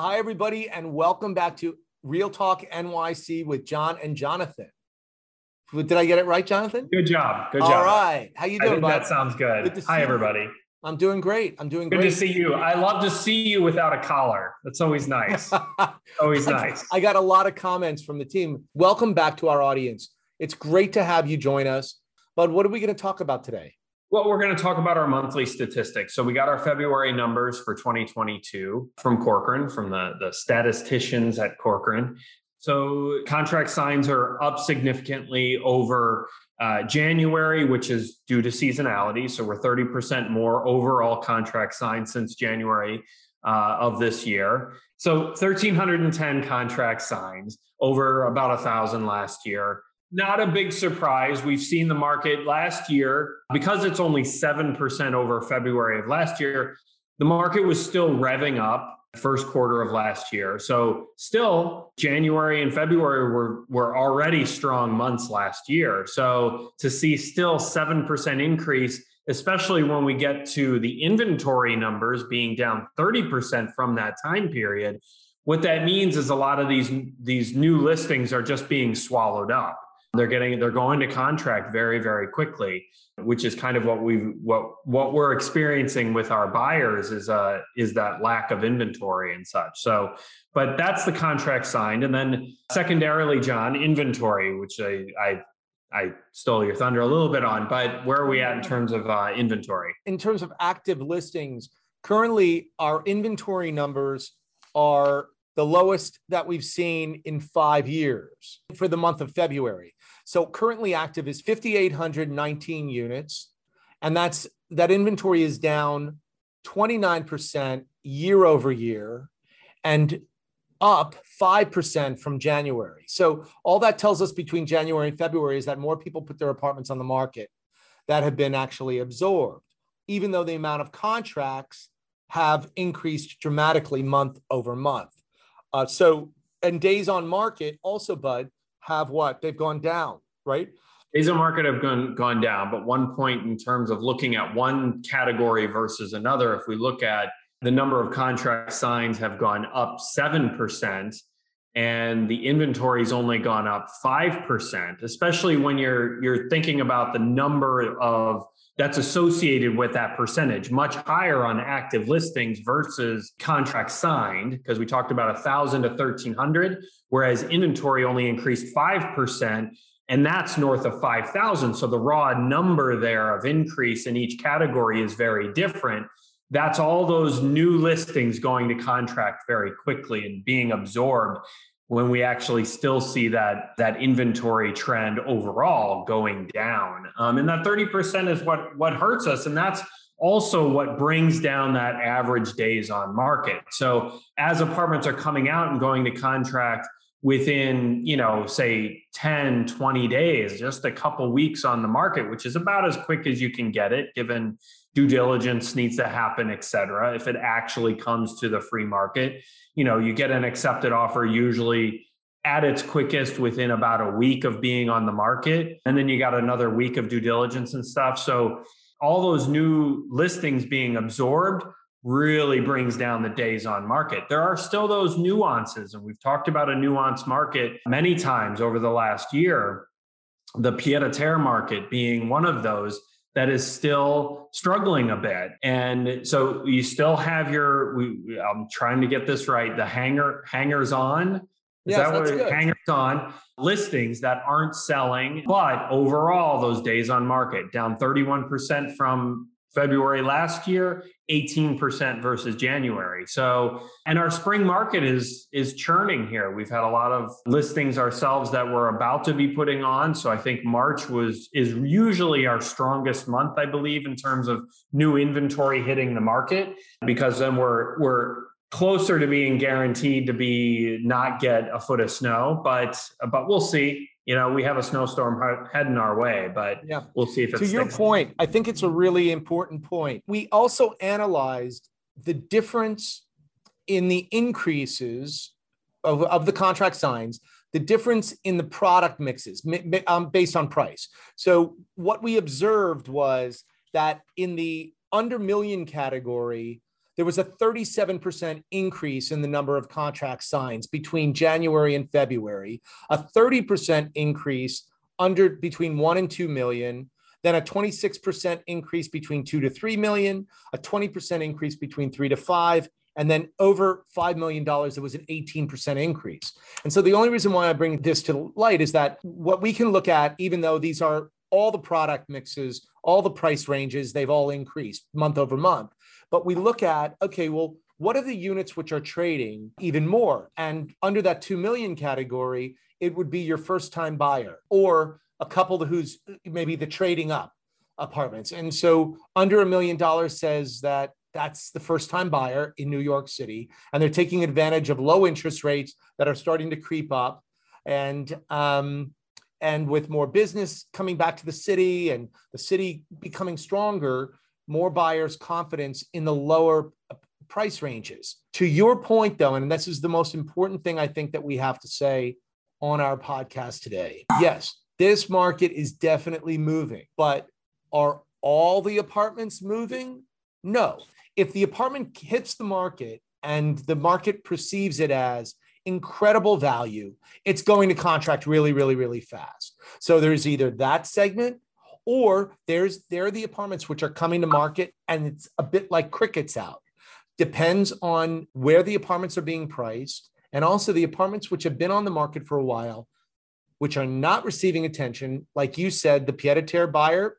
Hi, everybody, and welcome back to Real Talk NYC with John and Jonathan. Did I get it right, Jonathan? Good job. Good job. All right. How you doing, that sounds good. Good Hi, you. everybody. I'm doing great. I'm doing Good great. Good to see you. I love to see you without a collar. That's always nice. always nice. I got a lot of comments from the team. Welcome back to our audience. It's great to have you join us. But what are we going to talk about today? Well, we're going to talk about our monthly statistics. So we got our February numbers for 2022 from Corcoran, from the, the statisticians at Corcoran. So contract signs are up significantly over uh, January, which is due to seasonality. So we're 30% more overall contract signed since January uh, of this year. So 1,310 contract signs over about a thousand last year. Not a big surprise. We've seen the market last year because it's only 7% over February of last year. The market was still revving up first quarter of last year. So still January and February were were already strong months last year. So to see still 7% increase especially when we get to the inventory numbers being down 30% from that time period, what that means is a lot of these these new listings are just being swallowed up they're getting they're going to contract very very quickly which is kind of what we what what we're experiencing with our buyers is uh is that lack of inventory and such so but that's the contract signed and then secondarily john inventory which i i I stole your thunder a little bit on, but where are we at in terms of uh, inventory? In terms of active listings, currently our inventory numbers are the lowest that we've seen in five years for the month of February. So currently active is 5,819 units, and that's that inventory is down 29% year over year and up 5% from January. So all that tells us between January and February is that more people put their apartments on the market that have been actually absorbed, even though the amount of contracts have increased dramatically month over month. Uh, so, and days on market also, Bud, have what? They've gone down, right? Days on market have gone gone down, but one point in terms of looking at one category versus another, if we look at the number of contract signs have gone up 7% and the inventory's only gone up 5%, especially when you're you're thinking about the number of that's associated with that percentage much higher on active listings versus contract signed because we talked about 1000 to 1300 whereas inventory only increased 5% and that's north of 5000 so the raw number there of increase in each category is very different. That's all those new listings going to contract very quickly and being absorbed when we actually still see that that inventory trend overall going down. Um, and that 30% is what what hurts us and that's also what brings down that average days on market. So as apartments are coming out and going to contract within you know say 10 20 days just a couple weeks on the market which is about as quick as you can get it given due diligence needs to happen et cetera. If it actually comes to the free market you know you get an accepted offer usually at its quickest within about a week of being on the market and then you got another week of due diligence and stuff. So all those new listings being absorbed really brings down the days on market. There are still those nuances, and we've talked about a nuanced market many times over the last year. The pied a terre market being one of those that is still struggling a bit. And so you still have your, we, I'm trying to get this right, the hanger, hangers on. Is Yes, that what good. hangers on listings that aren't selling? But overall, those days on market down 31% from February last year, 18% versus January. So, and our spring market is is churning here. We've had a lot of listings ourselves that we're about to be putting on. So I think March was is usually our strongest month, I believe, in terms of new inventory hitting the market because then we're we're closer to being guaranteed to be not get a foot of snow, but but we'll see. You know, we have a snowstorm heading our way, but Yeah. we'll see if it to your point, I think it's a really important point. We also analyzed the difference in the increases of, of the contract signs, the difference in the product mixes mi- mi- um, based on price. So what we observed was that in the under million category, there was a 37% increase in the number of contract signs between January and February, a 30% increase under between 1 and 2 million, then a 26% increase between 2 to 3 million, a 20% increase between 3 to 5, and then over $5 million, it was an 18% increase. And so the only reason why I bring this to light is that what we can look at, even though these are all the product mixes, all the price ranges, they've all increased month over month. But we look at, okay, well, what are the units which are trading even more? And under that 2 million category, it would be your first time buyer or a couple who's maybe the trading up apartments. And so under a million dollars says that that's the first time buyer in New York City. And they're taking advantage of low interest rates that are starting to creep up. And, um, and with more business coming back to the city and the city becoming stronger, more buyers' confidence in the lower price ranges. To your point, though, and this is the most important thing I think that we have to say on our podcast today. Yes, this market is definitely moving, but are all the apartments moving? No. If the apartment hits the market and the market perceives it as incredible value, it's going to contract really, really, really fast. So there's either that segment or there's there are the apartments which are coming to market and it's a bit like crickets out. Depends on where the apartments are being priced and also the apartments which have been on the market for a while which are not receiving attention like you said the pied-a-terre buyer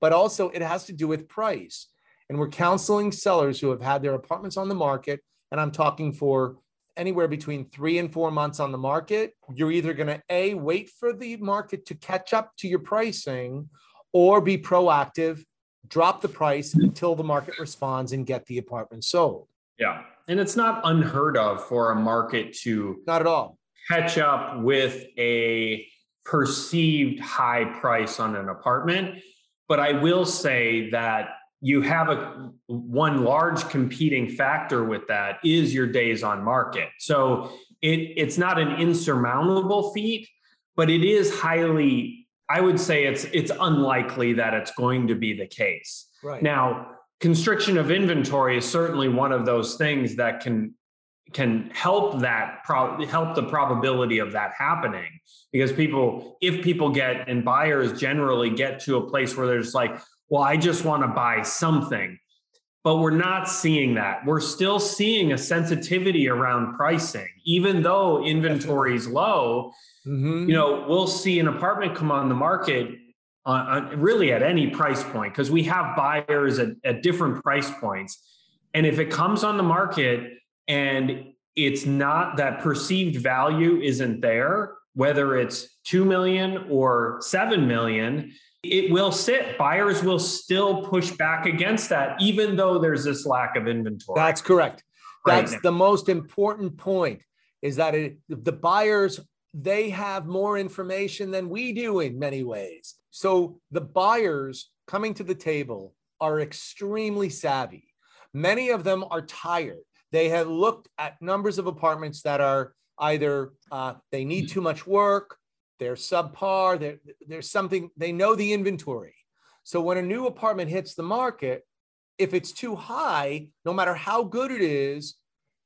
but also it has to do with price. And we're counseling sellers who have had their apartments on the market and i'm talking for anywhere between three and four months on the market. You're either going to a wait for the market to catch up to your pricing or be proactive, drop the price until the market responds and get the apartment sold. Yeah. And it's not unheard of for a market to not at all catch up with a perceived high price on an apartment. But I will say that you have a one large competing factor with that is your days on market. So it, it's not an insurmountable feat, but it is highly I would say it's it's unlikely that it's going to be the case. Right. Now, constriction of inventory is certainly one of those things that can can help that pro- help the probability of that happening because people if people get and buyers generally get to a place where there's like well I just want to buy something but we're not seeing that we're still seeing a sensitivity around pricing even though inventory is low Mm-hmm. You know, we'll see an apartment come on the market on, on really at any price point because we have buyers at, at different price points. And if it comes on the market and it's not that perceived value isn't there, whether it's 2 million or 7 million, it will sit. Buyers will still push back against that, even though there's this lack of inventory. That's correct. That's the most important point is that it, the buyers they have more information than we do in many ways. So the buyers coming to the table are extremely savvy. Many of them are tired. They have looked at numbers of apartments that are either uh, they need too much work, they're subpar, they're, there's something, they know the inventory. So when a new apartment hits the market, if it's too high, no matter how good it is,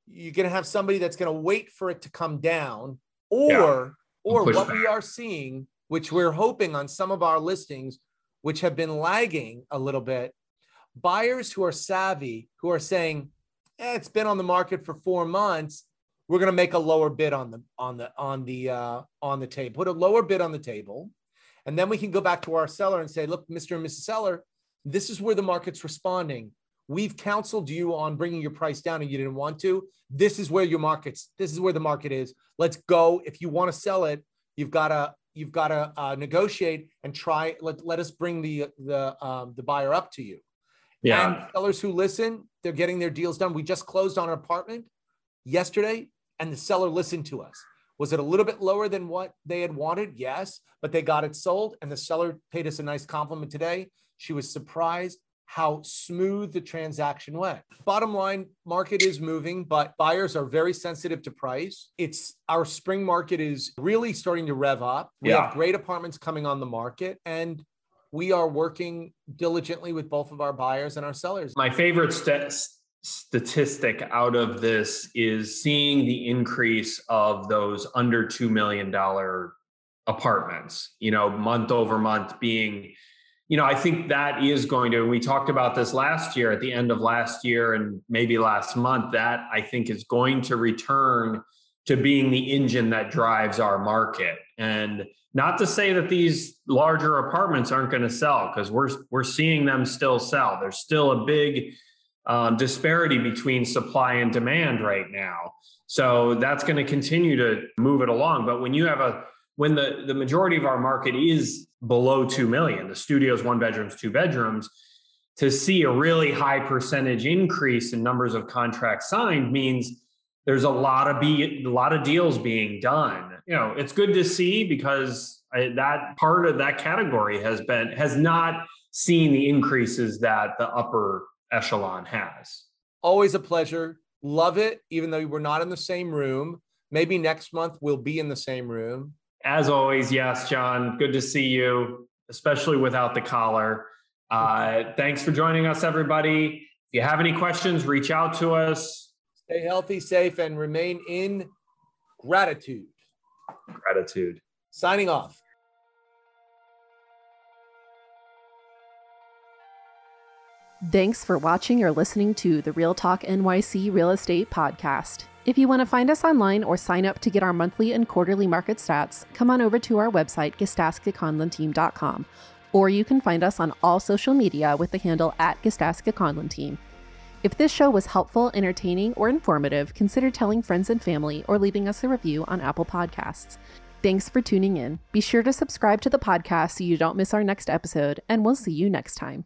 you're going to have somebody that's going to wait for it to come down or yeah. or what back. we are seeing which we're hoping on some of our listings which have been lagging a little bit buyers who are savvy who are saying eh, it's been on the market for four months we're going to make a lower bid on the on the on the uh, on the table put a lower bid on the table and then we can go back to our seller and say look mr and mrs seller this is where the market's responding we've counseled you on bringing your price down and you didn't want to. This is where your markets this is where the market is. Let's go. If you want to sell it you've got to you've got to uh, negotiate and try let, let us bring the the um, the buyer up to you. Yeah. And sellers who listen they're getting their deals done. We just closed on an apartment yesterday and the seller listened to us. Was it a little bit lower than what they had wanted? Yes but they got it sold and the seller paid us a nice compliment today. She was surprised how smooth the transaction went. Bottom line, market is moving, but buyers are very sensitive to price. It's our spring market is really starting to rev up. We yeah. have great apartments coming on the market and we are working diligently with both of our buyers and our sellers. My favorite st- statistic out of this is seeing the increase of those under $2 million apartments, you know, month over month being, you know, I think that is going to, we talked about this last year at the end of last year and maybe last month, that I think is going to return to being the engine that drives our market. And not to say that these larger apartments aren't going to sell because we're we're seeing them still sell. There's still a big um, disparity between supply and demand right now. So that's going to continue to move it along. But when you have a when the the majority of our market is below 2 million, the studios, one bedrooms, two bedrooms, to see a really high percentage increase in numbers of contracts signed means there's a lot of be a lot of deals being done. You know, it's good to see because I, that part of that category has been has not seen the increases that the upper echelon has. Always a pleasure. Love it, even though we're not in the same room. Maybe next month we'll be in the same room. As always, yes, John. Good to see you, especially without the collar. Uh, thanks for joining us, everybody. If you have any questions, reach out to us. Stay healthy, safe, and remain in gratitude. Gratitude. Signing off. Thanks for watching or listening to the Real Talk NYC Real Estate Podcast. If you want to find us online or sign up to get our monthly and quarterly market stats, come on over to our website, GistaskaConlon.team.com, or you can find us on all social media with the handle at Team. If this show was helpful, entertaining, or informative, consider telling friends and family or leaving us a review on Apple Podcasts. Thanks for tuning in. Be sure to subscribe to the podcast so you don't miss our next episode, and we'll see you next time.